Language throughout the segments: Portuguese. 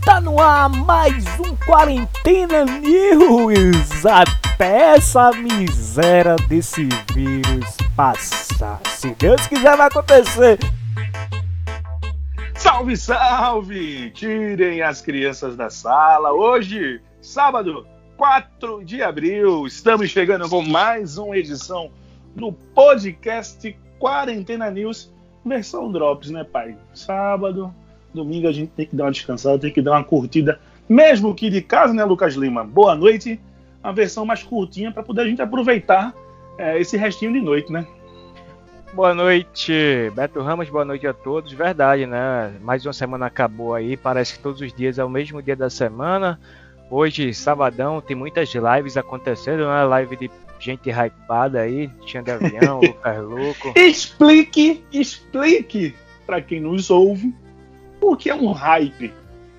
Está no ar mais um Quarentena News até essa miséria desse vírus passar. Se Deus quiser, vai acontecer. Salve, salve! Tirem as crianças da sala. Hoje, sábado, 4 de abril, estamos chegando com mais uma edição do podcast Quarentena News, versão Drops, né, pai? Sábado, domingo a gente tem que dar uma descansada, tem que dar uma curtida, mesmo que de casa, né, Lucas Lima? Boa noite, a versão mais curtinha para poder a gente aproveitar é, esse restinho de noite, né? Boa noite, Beto Ramos, boa noite a todos. Verdade, né? Mais uma semana acabou aí, parece que todos os dias é o mesmo dia da semana. Hoje, sabadão, tem muitas lives acontecendo, né? Live de gente hypada aí, tinha de avião, Lucas Louco. Explique, explique para quem nos ouve o que é um hype.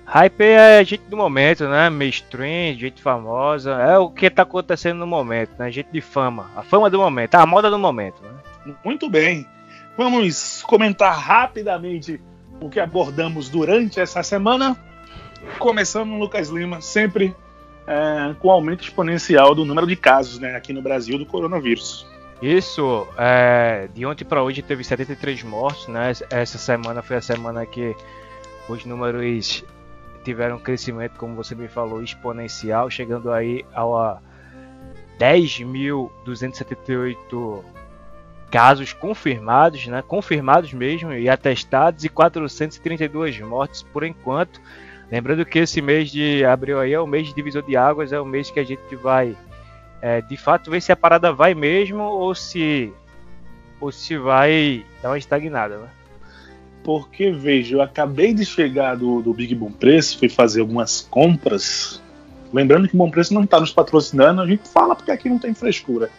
Hype é gente do momento, né? Mainstream, gente famosa. É o que tá acontecendo no momento, né? Gente de fama. A fama do momento, a moda do momento, né? Muito bem. Vamos comentar rapidamente o que abordamos durante essa semana. Começando no Lucas Lima, sempre é, com aumento exponencial do número de casos né, aqui no Brasil do coronavírus. Isso, é, de ontem para hoje teve 73 mortes, né? Essa semana foi a semana que os números tiveram um crescimento, como você me falou, exponencial, chegando aí a 10.278 casos confirmados, né? Confirmados mesmo e atestados e 432 mortes por enquanto. Lembrando que esse mês de abril aí é o mês de divisor de águas, é o mês que a gente vai é, de fato ver se a parada vai mesmo ou se ou se vai dar uma estagnada, né? Porque veja, eu acabei de chegar do, do Big Bom Preço, fui fazer algumas compras. Lembrando que o Bom Preço não está nos patrocinando, a gente fala porque aqui não tem frescura.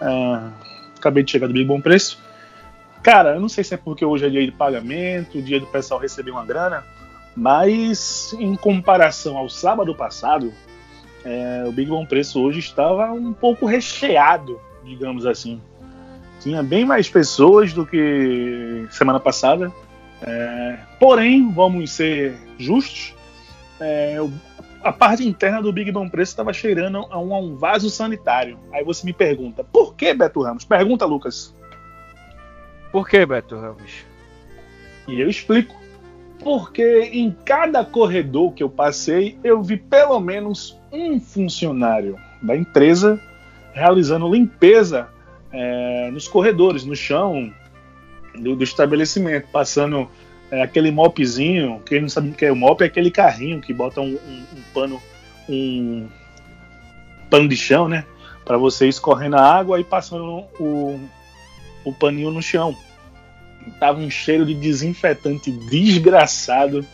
Ah, acabei de chegar do Big Bom Preço. Cara, eu não sei se é porque hoje é dia de pagamento, dia do pessoal receber uma grana, mas em comparação ao sábado passado, é, o Big Bom Preço hoje estava um pouco recheado, digamos assim. Tinha bem mais pessoas do que semana passada. É, porém, vamos ser justos, é, a parte interna do Big Bang Preço estava cheirando a um, a um, vaso sanitário. Aí você me pergunta, por que Beto Ramos? Pergunta, Lucas. Por que Beto Ramos? E eu explico. Porque em cada corredor que eu passei, eu vi pelo menos um funcionário da empresa realizando limpeza é, nos corredores, no chão do, do estabelecimento, passando é, aquele mopzinho, quem não sabe o que é o mop, é aquele carrinho que bota um, um, um pano, um pano de chão, né? Para você escorrendo a água e passando o, o paninho no chão. Tava um cheiro de desinfetante desgraçado.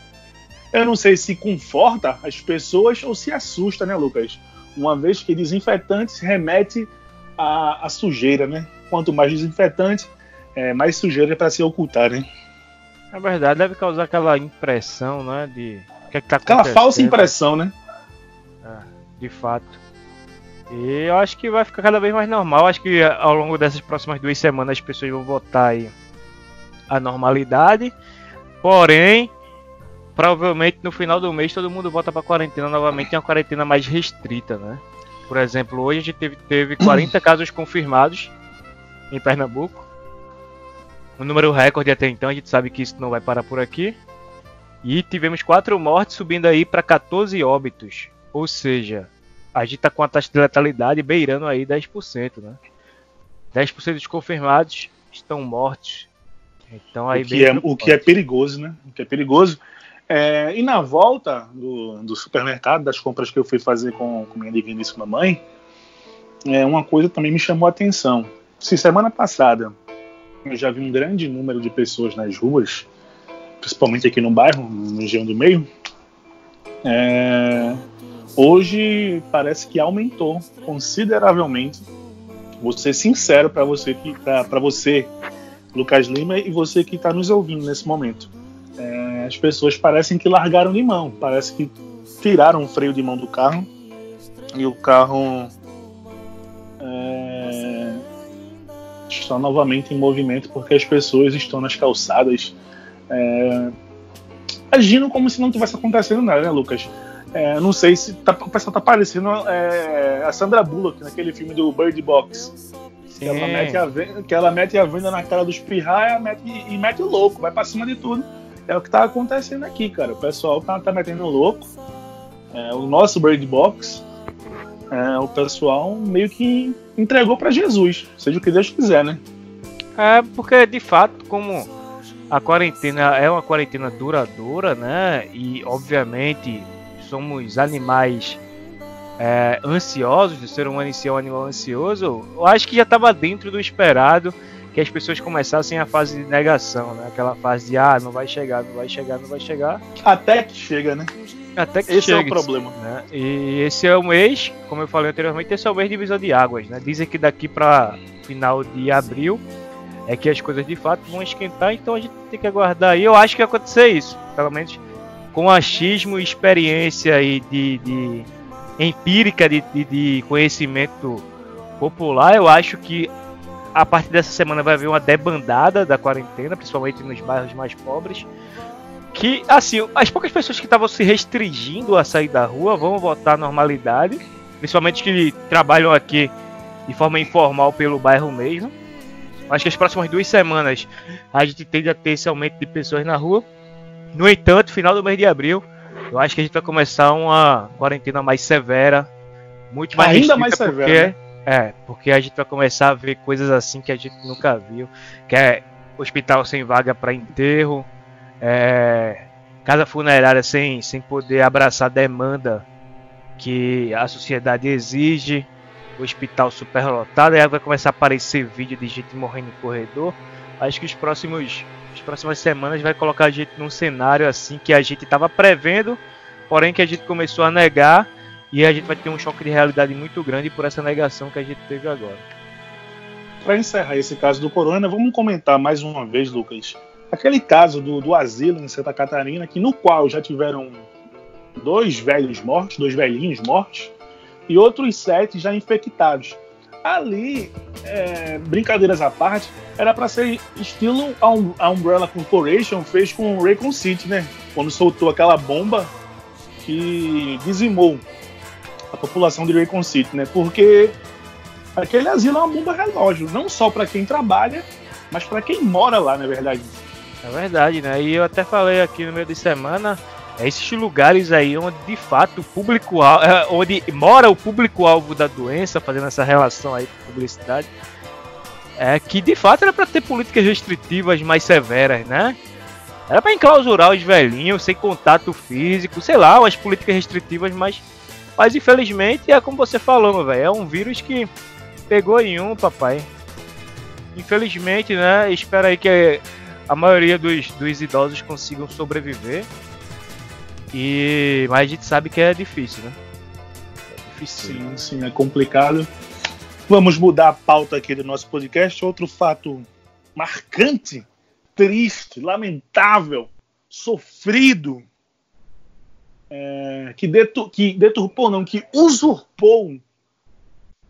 Eu não sei se conforta as pessoas ou se assusta, né, Lucas? Uma vez que desinfetante remete à, à sujeira, né? Quanto mais desinfetante, é, mais sujeira para se ocultar, né? Na verdade, deve causar aquela impressão, né? De. O que, é que tá aquela falsa impressão, né? É, de fato. E eu acho que vai ficar cada vez mais normal. Acho que ao longo dessas próximas duas semanas as pessoas vão voltar aí à normalidade. Porém, provavelmente no final do mês todo mundo volta para quarentena novamente, uma quarentena mais restrita, né? Por exemplo, hoje a gente teve, teve 40 casos confirmados em Pernambuco. Um número recorde até então, a gente sabe que isso não vai parar por aqui. E tivemos 4 mortes subindo aí para 14 óbitos. Ou seja, a gente está com a taxa de letalidade beirando aí 10%, né? 10% dos confirmados estão mortos. Então aí o que, é, o que é perigoso, né? O que é perigoso. É, e na volta do, do, supermercado, das compras que eu fui fazer com, com minha digníssima mãe, é, uma coisa também me chamou a atenção. Se semana passada eu já vi um grande número de pessoas nas ruas, principalmente aqui no bairro, no região do meio, é, hoje parece que aumentou consideravelmente. Vou ser sincero para você que para você, Lucas Lima, e você que está nos ouvindo nesse momento. As pessoas parecem que largaram de mão, parece que tiraram o freio de mão do carro e o carro é, está novamente em movimento porque as pessoas estão nas calçadas é, agindo como se não tivesse acontecendo nada, né, Lucas? É, não sei se tá, o pessoal tá parecendo é, a Sandra Bullock naquele filme do Bird Box. Que ela, mete a, venda, que ela mete a venda na cara dos pirraia mete, e mete o louco, vai pra cima de tudo. É o que tá acontecendo aqui, cara. O pessoal tá, tá metendo louco. É, o nosso Bird Box, é, o pessoal meio que entregou para Jesus, seja o que Deus quiser, né? É, porque de fato, como a quarentena é uma quarentena duradoura, né? E obviamente somos animais é, ansiosos, o ser humano é um animal ansioso, eu acho que já estava dentro do esperado que as pessoas começassem a fase de negação, né? Aquela fase de ah, não vai chegar, não vai chegar, não vai chegar. Até que chega, né? Até que esse chega, é o problema. Né? E esse é o mês, como eu falei anteriormente, esse é o mês de divisão de águas, né? Dizem que daqui para final de abril é que as coisas de fato vão esquentar, então a gente tem que aguardar. E eu acho que vai acontecer isso, pelo menos com achismo, experiência e de, de empírica de, de, de, conhecimento popular, eu acho que a partir dessa semana vai haver uma debandada da quarentena, principalmente nos bairros mais pobres. Que, assim, as poucas pessoas que estavam se restringindo a sair da rua vão voltar à normalidade, principalmente que trabalham aqui de forma informal pelo bairro mesmo. Acho que as próximas duas semanas a gente tende a ter esse aumento de pessoas na rua. No entanto, final do mês de abril, eu acho que a gente vai começar uma quarentena mais severa, muito mais ainda mais severa. Porque, né? É, porque a gente vai começar a ver coisas assim que a gente nunca viu, que é hospital sem vaga para enterro, é, casa funerária sem, sem poder abraçar a demanda que a sociedade exige, hospital superlotado, aí vai começar a aparecer vídeo de gente morrendo em corredor. Acho que os próximos as próximas semanas vai colocar a gente num cenário assim que a gente estava prevendo, porém que a gente começou a negar e a gente vai ter um choque de realidade muito grande por essa negação que a gente teve agora. Para encerrar esse caso do corona, vamos comentar mais uma vez, Lucas, aquele caso do, do asilo em Santa Catarina, que no qual já tiveram dois velhos mortos, dois velhinhos mortos, e outros sete já infectados ali, é, brincadeiras à parte, era para ser estilo a Umbrella Corporation fez com Raycon City, né? Quando soltou aquela bomba que dizimou a população de Raycon City, né? Porque aquele asilo é uma bomba relógio, não só para quem trabalha, mas para quem mora lá, na verdade. É verdade, né? E eu até falei aqui no meio de semana é esses lugares aí onde de fato o público é, onde mora o público-alvo da doença, fazendo essa relação aí com publicidade, é que de fato era para ter políticas restritivas mais severas, né? Era para enclausurar os velhinhos sem contato físico, sei lá, umas políticas restritivas, mas, mas infelizmente é como você falou, velho, é um vírus que pegou em um, papai. Infelizmente, né? Espera aí que a maioria dos, dos idosos consigam sobreviver. E mas a gente sabe que é difícil, né? É difícil. Sim, sim, é complicado. Vamos mudar a pauta aqui do nosso podcast. Outro fato marcante, triste, lamentável, sofrido, é, que, que deturpou, não, que usurpou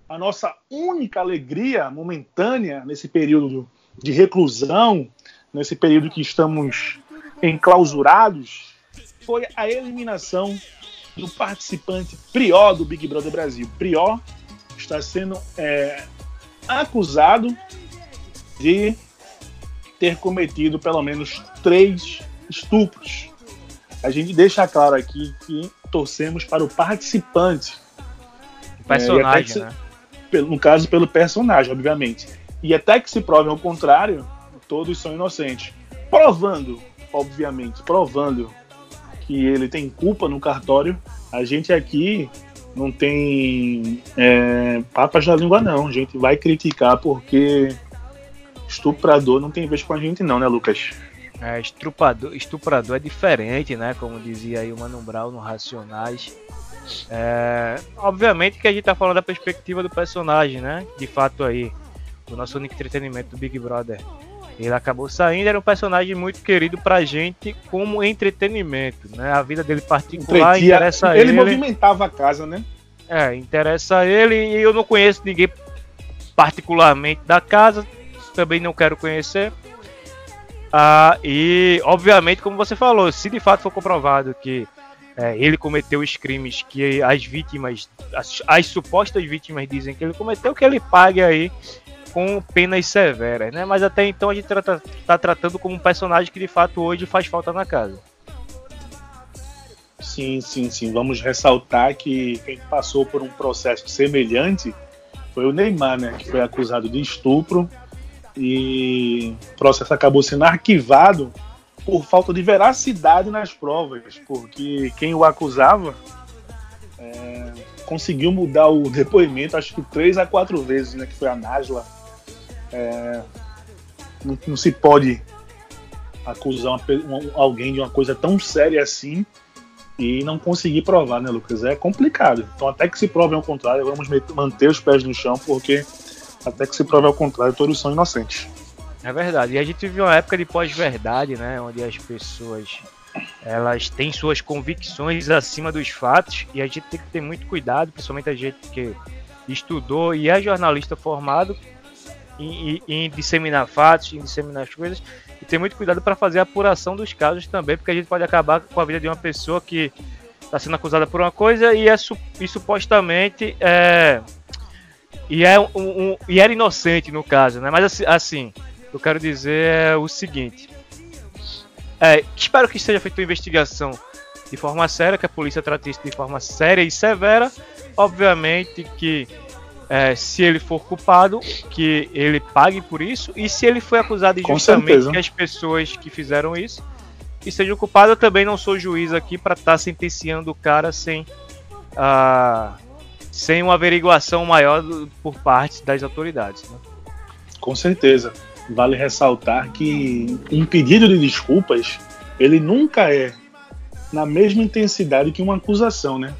a nossa única alegria momentânea nesse período de reclusão, nesse período que estamos enclausurados, foi a eliminação do participante Prió do Big Brother Brasil. Prió está sendo é, acusado de ter cometido pelo menos três estupros. A gente deixa claro aqui que torcemos para o participante. O personagem, é, se, né? Pelo, no caso, pelo personagem, obviamente. E até que se prove ao contrário, todos são inocentes. Provando, obviamente, provando que ele tem culpa no cartório. A gente aqui não tem é, papas na língua, não. A gente vai criticar porque estuprador não tem vez com a gente, não, né, Lucas? É, estuprador, estuprador é diferente, né? Como dizia aí o Mano Brown no Racionais. É, obviamente que a gente tá falando da perspectiva do personagem, né? De fato aí, o nosso único entretenimento do Big Brother ele acabou saindo, era um personagem muito querido pra gente como entretenimento, né? A vida dele particular Entretia, interessa ele. Ele movimentava a casa, né? É, interessa ele e eu não conheço ninguém particularmente da casa, também não quero conhecer. Ah, e, obviamente, como você falou, se de fato for comprovado que é, ele cometeu os crimes que as vítimas, as, as, supostas vítimas dizem que ele cometeu, que ele pague aí com penas severas, né? Mas até então a gente está tá tratando como um personagem que de fato hoje faz falta na casa. Sim, sim, sim. Vamos ressaltar que quem passou por um processo semelhante foi o Neymar, né? Que foi acusado de estupro e o processo acabou sendo arquivado por falta de veracidade nas provas, porque quem o acusava é, conseguiu mudar o depoimento, acho que três a quatro vezes, né? Que foi a Najla. É, não, não, se pode acusar uma, alguém de uma coisa tão séria assim e não conseguir provar, né, Lucas? É complicado. Então, até que se prove ao contrário, vamos manter os pés no chão, porque até que se prove ao contrário, todos são inocentes. É verdade. E a gente vive uma época de pós-verdade, né, onde as pessoas elas têm suas convicções acima dos fatos e a gente tem que ter muito cuidado, principalmente a gente que estudou e é jornalista formado em, em, em disseminar fatos, em disseminar as coisas e ter muito cuidado para fazer a apuração dos casos também, porque a gente pode acabar com a vida de uma pessoa que está sendo acusada por uma coisa e, é, e supostamente é, e, é um, um, e era inocente no caso, né? Mas assim, eu quero dizer é o seguinte: é, espero que seja feita uma investigação de forma séria, que a polícia trate isso de forma séria e severa. Obviamente que é, se ele for culpado, que ele pague por isso, e se ele foi acusado injustamente, que as pessoas que fizeram isso que sejam culpadas. Eu também não sou juiz aqui para estar tá sentenciando o cara sem, uh, sem uma averiguação maior por parte das autoridades. Né? Com certeza. Vale ressaltar que um pedido de desculpas ele nunca é na mesma intensidade que uma acusação, né?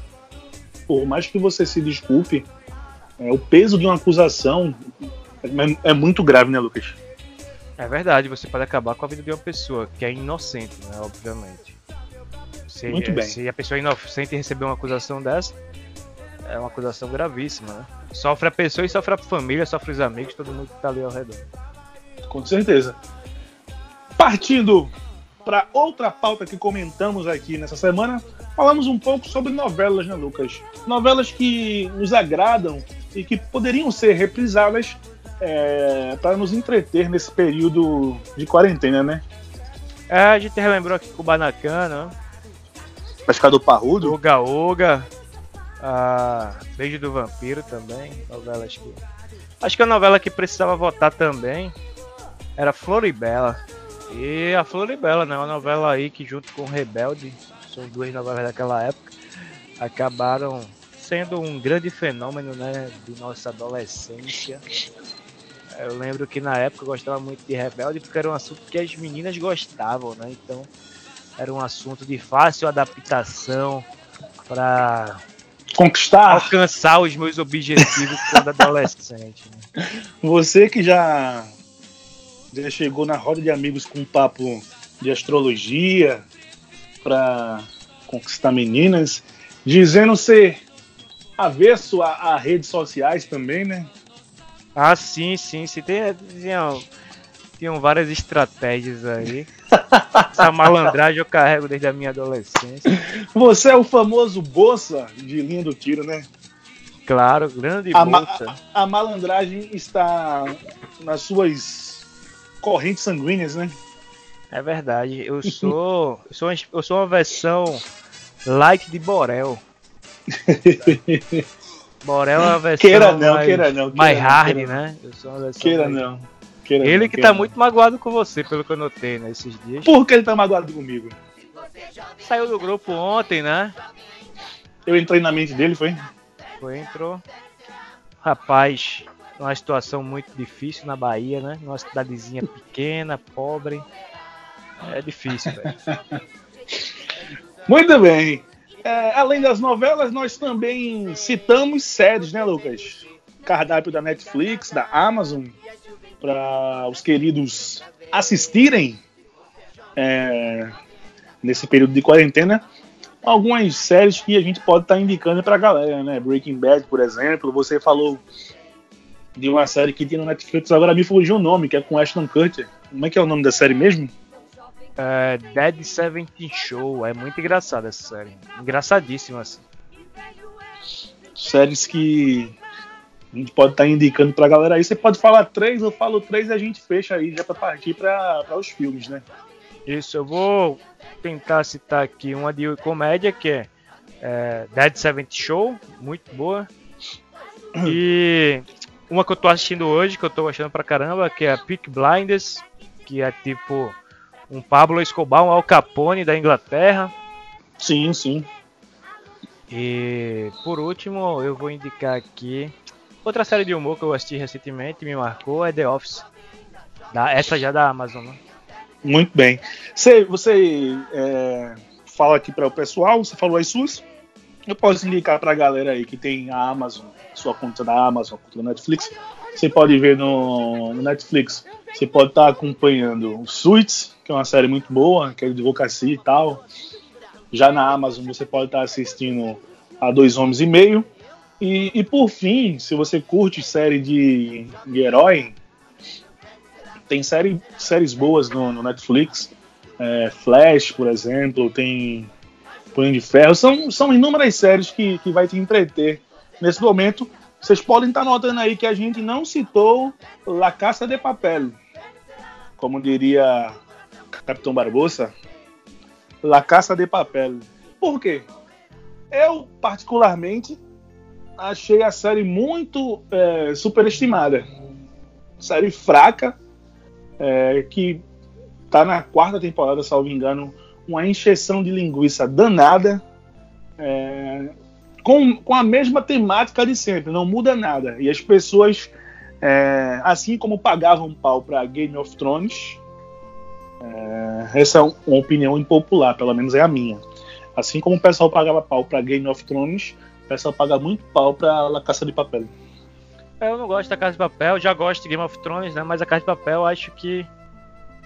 Por mais que você se desculpe, é, o peso de uma acusação é, é, muito grave, né, Lucas? É verdade, você pode acabar com a vida de uma pessoa que é inocente, né, obviamente. Se, muito bem. Se a pessoa é inocente receber uma acusação dessa, é uma acusação gravíssima, né? Sofre a pessoa e sofre a família, sofre os amigos, todo mundo que tá ali ao redor. Com certeza. Partindo para outra pauta que comentamos aqui nessa semana, falamos um pouco sobre novelas, né, Lucas? Novelas que nos agradam e que poderiam ser reprisadas é, para nos entreter nesse período de quarentena, né? É, a gente relembrou aqui com o Banacana, Pescador Parrudo, Uga Uga, a Beijo do Vampiro também, novelas que... Acho que a novela que precisava votar também era Floribela. E a Floribela, né? Uma novela aí que junto com Rebelde, são duas novelas daquela época, acabaram sendo um grande fenômeno, né? De nossa adolescência. Eu lembro que na época eu gostava muito de Rebelde porque era um assunto que as meninas gostavam, né? Então era um assunto de fácil adaptação para conquistar, alcançar os meus objetivos quando adolescente. Né? Você que já já chegou na roda de amigos com um papo de astrologia para conquistar meninas, dizendo ser avesso a, a, redes sociais também, né? Ah, sim, sim, sim. Tem, tinham, tinham várias estratégias aí. Essa malandragem eu carrego desde a minha adolescência. Você é o famoso bolsa de linha do tiro, né? Claro, grande a, bolsa. Ma a, a malandragem está nas suas correntes sanguíneas, né? É verdade. Eu sou, eu sou, eu sou uma versão light de Borel. Borel é uma versão queira não, mais, queira não, queira mais não, hard, né? Eu sou uma versão queira mais... não. Queira ele não, que tá muito magoado com você, pelo que eu notei nesses né, dias. Por que ele tá magoado comigo? Saiu do grupo ontem, né? Eu entrei na mente dele, foi? Foi, entrou. Rapaz, uma situação muito difícil na Bahia, né? Uma cidadezinha pequena, pobre. É difícil, velho. Muito bem. É, além das novelas, nós também citamos séries, né, Lucas? Cardápio da Netflix, da Amazon, para os queridos assistirem é, nesse período de quarentena. Algumas séries que a gente pode estar tá indicando para a galera, né? Breaking Bad, por exemplo. Você falou de uma série que tinha no Netflix, agora me fugiu o nome, que é com Ashton Kutcher. Como é que é o nome da série mesmo? É, Dead Seventeen Show. É muito engraçada essa série. Engraçadíssima, assim. Séries que a gente pode estar tá indicando pra galera aí. Você pode falar três, eu falo três e a gente fecha aí já pra partir pra, pra os filmes, né? Isso, eu vou tentar citar aqui uma de comédia que é, é Dead Seventh Show, muito boa. E uma que eu tô assistindo hoje, que eu tô gostando pra caramba, que é a Peak Blinders, que é tipo um Pablo Escobar, um Al Capone da Inglaterra. Sim, sim. E por último, eu vou indicar aqui outra série de humor que eu assisti recentemente, me marcou, é The Office. Da, essa já da Amazon, né? Muito bem. Você, você é, fala aqui para o pessoal, você falou as suas. Eu posso indicar para a galera aí que tem a Amazon, sua conta da Amazon, conta da Netflix. Você pode ver no, no Netflix. Você pode estar tá acompanhando Suits, que é uma série muito boa, que é de advocacia e tal. Já na Amazon você pode estar tá assistindo a Dois Homens e Meio. E, e por fim, se você curte série de, de herói, tem série, séries boas no, no Netflix. É, Flash, por exemplo, tem Punho de Ferro. São, são inúmeras séries que, que vai te entreter nesse momento. Vocês podem estar notando aí que a gente não citou La Caça de Papel. Como diria Capitão Barbosa. La Caça de Papel. Por quê? Eu, particularmente, achei a série muito é, superestimada. Série fraca é, que tá na quarta temporada, salvo engano, uma encheção de linguiça danada, é, com, com a mesma temática de sempre, não muda nada. E as pessoas, é, assim como pagavam pau para Game of Thrones, é, essa é uma opinião impopular, pelo menos é a minha. Assim como o pessoal pagava pau para Game of Thrones, pessoal paga muito pau para La Caça de Papel. Eu não gosto da Casa de Papel, já gosto de Game of Thrones, né? Mas a Casa de Papel acho que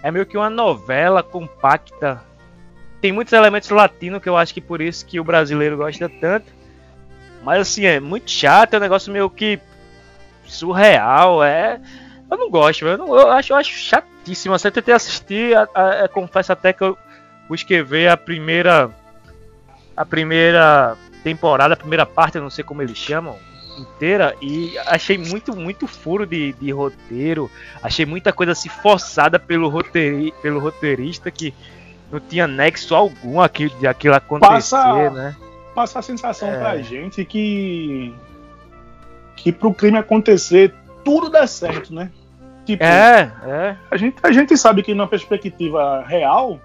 é meio que uma novela compacta. Tem muitos elementos latinos que eu acho que por isso que o brasileiro gosta tanto. Mas assim, é muito chato, é um negócio meio que surreal, é. Eu não gosto, eu, não, eu acho, eu acho chatíssimo. Eu tentei assistir, a, a, a, confesso até que eu busquei ver a primeira. A primeira temporada, a primeira parte, eu não sei como eles chamam inteira e achei muito, muito furo de, de roteiro. Achei muita coisa assim forçada pelo, roteiri, pelo roteirista que não tinha nexo algum aquilo, de aquilo acontecer, passa, né? Passa a sensação é. pra gente que. que pro crime acontecer tudo dá certo, né? Tipo, é, é. A gente, a gente sabe que na perspectiva real,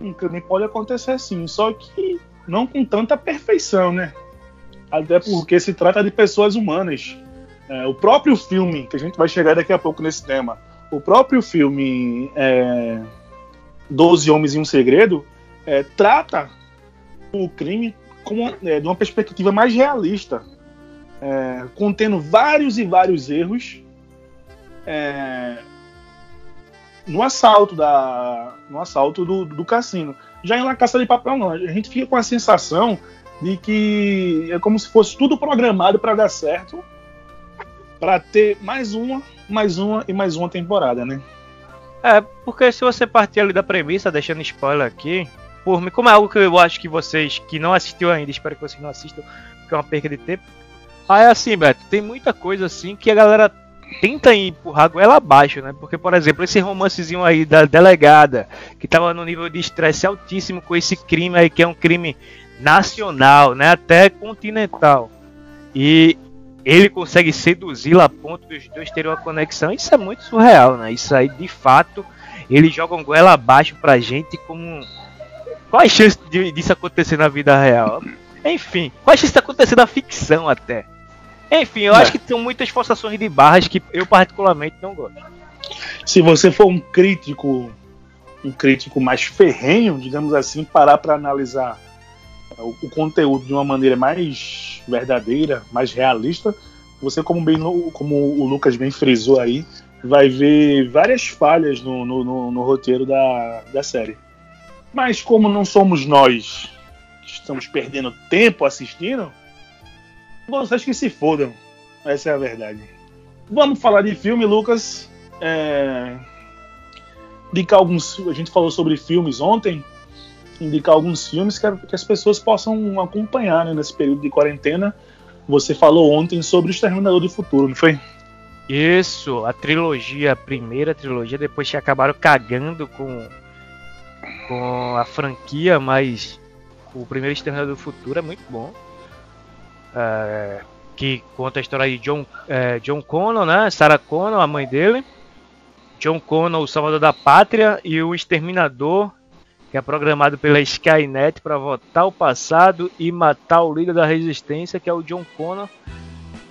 um crime pode acontecer sim, só que não com tanta perfeição, né? até porque se trata de pessoas humanas. É, o próprio filme, que a gente vai chegar daqui a pouco nesse tema, o próprio filme é, Doze Homens e um Segredo é, trata o crime como, é, de uma perspectiva mais realista, é, contendo vários e vários erros é, no assalto da no assalto do, do cassino. Já em La Caça de Papel não, a gente fica com a sensação de que é como se fosse tudo programado para dar certo, para ter mais uma, mais uma e mais uma temporada, né? É, porque se você partir ali da premissa, deixando spoiler aqui, por mim, como é algo que eu acho que vocês que não assistiu ainda, espero que vocês não assistam, porque é uma perda de tempo. Ah, é assim, Beto, tem muita coisa assim que a galera tenta empurrar ela abaixo, né? Porque, por exemplo, esse romancezinho aí da delegada, que tava no nível de estresse altíssimo com esse crime aí, que é um crime nacional, né, até continental. E ele consegue seduzi-la a ponto dos dois terem uma conexão. Isso é muito surreal, né? Isso aí, de fato, eles jogam goela abaixo pra gente como. Qual a chance de, disso acontecer na vida real? Enfim, qual a chance de acontecer na ficção até? Enfim, eu é. acho que tem muitas forçações de barras que eu particularmente não gosto. Se você for um crítico, um crítico mais ferrenho, digamos assim, parar para analisar o, o conteúdo de uma maneira mais verdadeira, mais realista, você, como, bem, como o Lucas bem frisou aí, vai ver várias falhas no, no, no, no roteiro da, da série. Mas como não somos nós que estamos perdendo tempo assistindo, vocês que se fodam. Essa é a verdade. Vamos falar de filme, Lucas. É... Indicar alguns. A gente falou sobre filmes ontem. Indicar alguns filmes que, que as pessoas possam acompanhar né, nesse período de quarentena. Você falou ontem sobre o Exterminador do Futuro, não foi? Isso, a trilogia, a primeira trilogia, depois que acabaram cagando com, com a franquia, mas o primeiro Exterminador do Futuro é muito bom. É, que conta a história de John, é, John Connor, né? Sarah Connor, a mãe dele. John Connor, o salvador da pátria, e o exterminador, que é programado pela Skynet para voltar ao passado e matar o líder da resistência, que é o John Connor,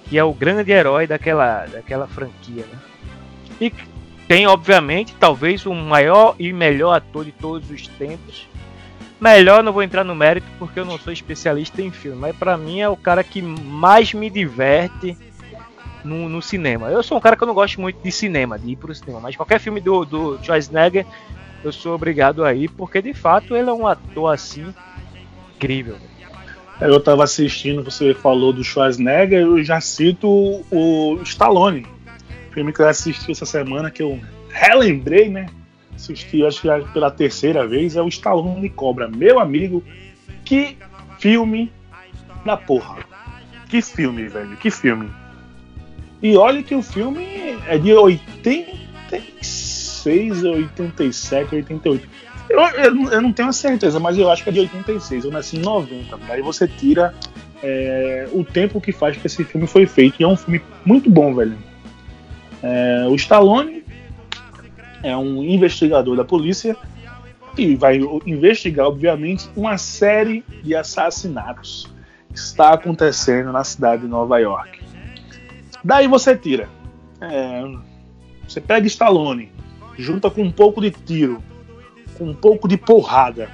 que é o grande herói daquela, daquela franquia. Né? E tem, obviamente, talvez o maior e melhor ator de todos os tempos, Melhor não vou entrar no mérito porque eu não sou especialista em filme, mas para mim é o cara que mais me diverte no, no, cinema. Eu sou um cara que eu não gosto muito de cinema, de ir pro cinema, mas qualquer filme do, do Schwarzenegger eu sou obrigado a ir porque de fato ele é um ator assim incrível. Eu tava assistindo, você falou do Schwarzenegger, eu já cito o Stallone, filme que eu assisti essa semana que eu relembrei, né? Assisti, acho que pela terceira vez, é o Stallone Cobra. Meu amigo, que filme da porra. Que filme, velho, que filme. E olha que o filme é de 86, 87, 88. Eu, eu, eu não tenho a certeza, mas eu acho que é de 86. Eu nasci em 90. Daí você tira é, o tempo que faz que esse filme foi feito. E é um filme muito bom, velho. É, o Stallone é um investigador da polícia e vai investigar, obviamente, uma série de assassinatos que está acontecendo na cidade de Nova York. Daí você tira. É, você pega Stallone, junta com um pouco de tiro, com um pouco de porrada,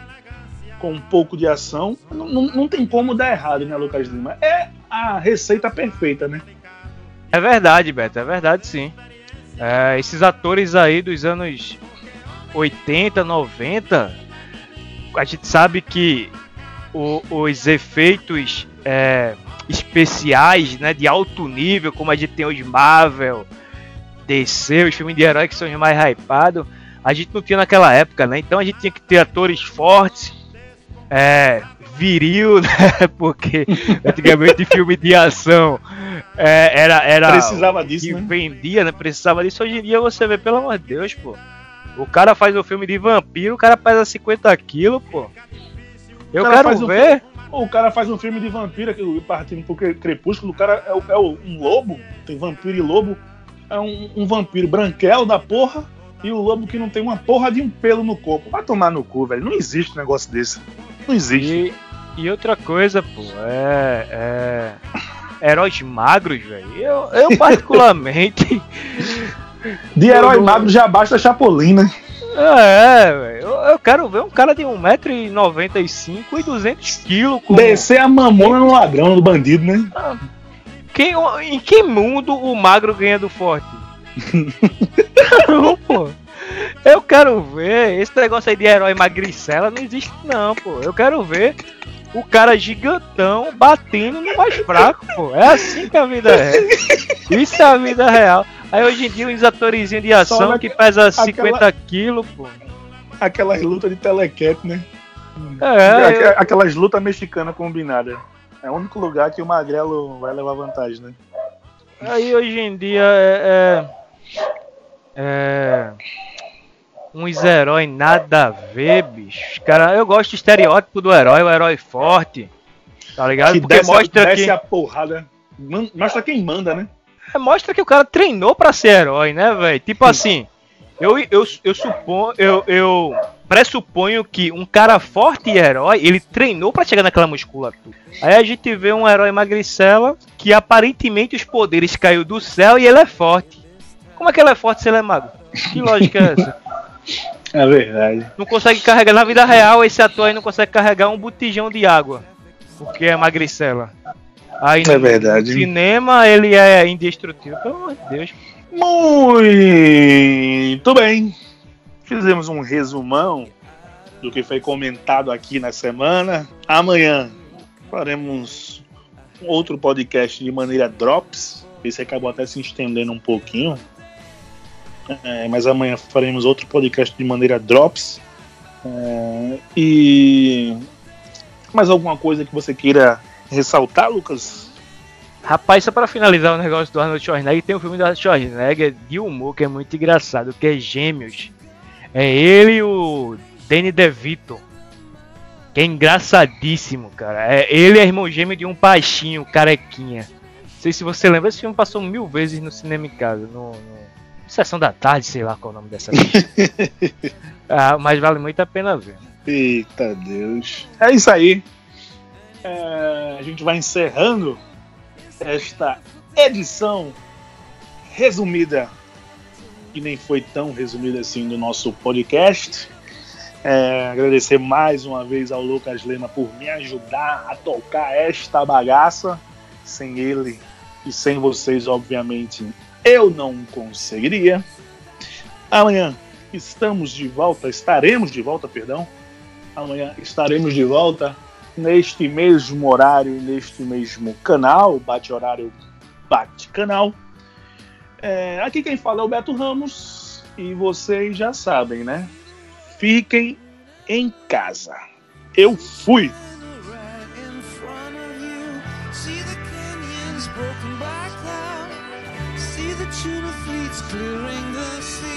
com um pouco de ação, não, não, não tem como dar errado, né, Lucas Lima? É a receita perfeita, né? É verdade, Beto, é verdade sim. É, esses atores aí dos anos 80, 90, a gente sabe que o, os efeitos é, especiais né, de alto nível, como a gente tem os Marvel, DC, os filmes de herói que são os mais hypados, a gente não tinha naquela época, né? Então a gente tinha que ter atores fortes, é, viril, né? Porque antigamente filme de ação é, era, era. Precisava disso, que né? vendia, né? Precisava disso. Hoje em dia você vê, pelo amor de Deus, pô. O cara faz um filme de vampiro, o cara pesa 50 quilos, pô. Eu quero ver. O cara faz um filme de vampiro, partindo pro crepúsculo, o cara é, é um lobo, tem vampiro e lobo. É um, um vampiro branquelo da porra e o lobo que não tem uma porra de um pelo no corpo. Vai tomar no cu, velho. Não existe um negócio desse. Não existe. E, outra coisa, pô, é. é heróis magros, velho. Eu, eu particularmente. De herói eu, magro já basta Chapolin, né? É, velho. Eu, eu, quero ver um cara de 1,95m e 200kg. Com... Descer a mamona no ladrão, no bandido, né? Ah, quem, em que mundo o magro ganha do forte? não, pô. Eu quero ver. Esse negócio aí de herói magricela não existe, não, pô. Eu quero ver o cara gigantão batendo no mais fraco, pô. É assim que a vida é. Isso é a vida real. Aí hoje em dia uns atorzinhos de ação na... que pesa 50 aquela... quilos, pô. Aquelas lutas de telecat, né? É, eu... Aquelas lutas mexicanas combinadas. É o único lugar que o Magrelo vai levar vantagem, né? Aí hoje em dia é. é... é uns heróis nada a ver, bicho. Cara, eu gosto do estereótipo do herói, o herói forte. Tá ligado? Que Porque desce, mostra desce que. a porrada. Mostra quem manda, né? É, mostra que o cara treinou para ser herói, né, velho? Tipo assim, eu, eu, eu suponho, eu, eu pressuponho que um cara forte e herói, ele treinou para chegar naquela musculatura. Aí a gente vê um herói magricela que aparentemente os poderes caiu do céu e ele é forte. Como é que ele é forte se ele é magro? Que lógica é essa? É verdade. Não consegue carregar na vida real, esse ator aí não consegue carregar um botijão de água. Porque é magricela. Aí é verdade. No cinema ele é indestrutível. Pelo amor de Deus. Muito bem. Fizemos um resumão do que foi comentado aqui na semana. Amanhã faremos outro podcast de maneira drops. Esse acabou até se estendendo um pouquinho. É, mas amanhã faremos outro podcast de maneira drops. É, e mais alguma coisa que você queira ressaltar, Lucas? Rapaz, só para finalizar o negócio do Arnold Schwarzenegger, tem um filme do Arnold Schwarzenegger de humor que é muito engraçado, que é Gêmeos. É ele e o Danny DeVito. Que é engraçadíssimo, cara. É, ele é irmão gêmeo de um baixinho, carequinha. Não sei se você lembra, esse filme passou mil vezes no cinema em casa. No, no... Sessão da tarde, sei lá qual é o nome dessa ah, Mas vale muito a pena ver. Eita Deus. É isso aí. É, a gente vai encerrando esta edição resumida, que nem foi tão resumida assim do nosso podcast. É, agradecer mais uma vez ao Lucas Lema por me ajudar a tocar esta bagaça. Sem ele e sem vocês, obviamente, eu não conseguiria. Amanhã estamos de volta, estaremos de volta, perdão. Amanhã estaremos de volta neste mesmo horário, neste mesmo canal, bate horário, bate canal. É, aqui quem fala é o Beto Ramos e vocês já sabem, né? fiquem em casa. Eu fui! Clearing the sea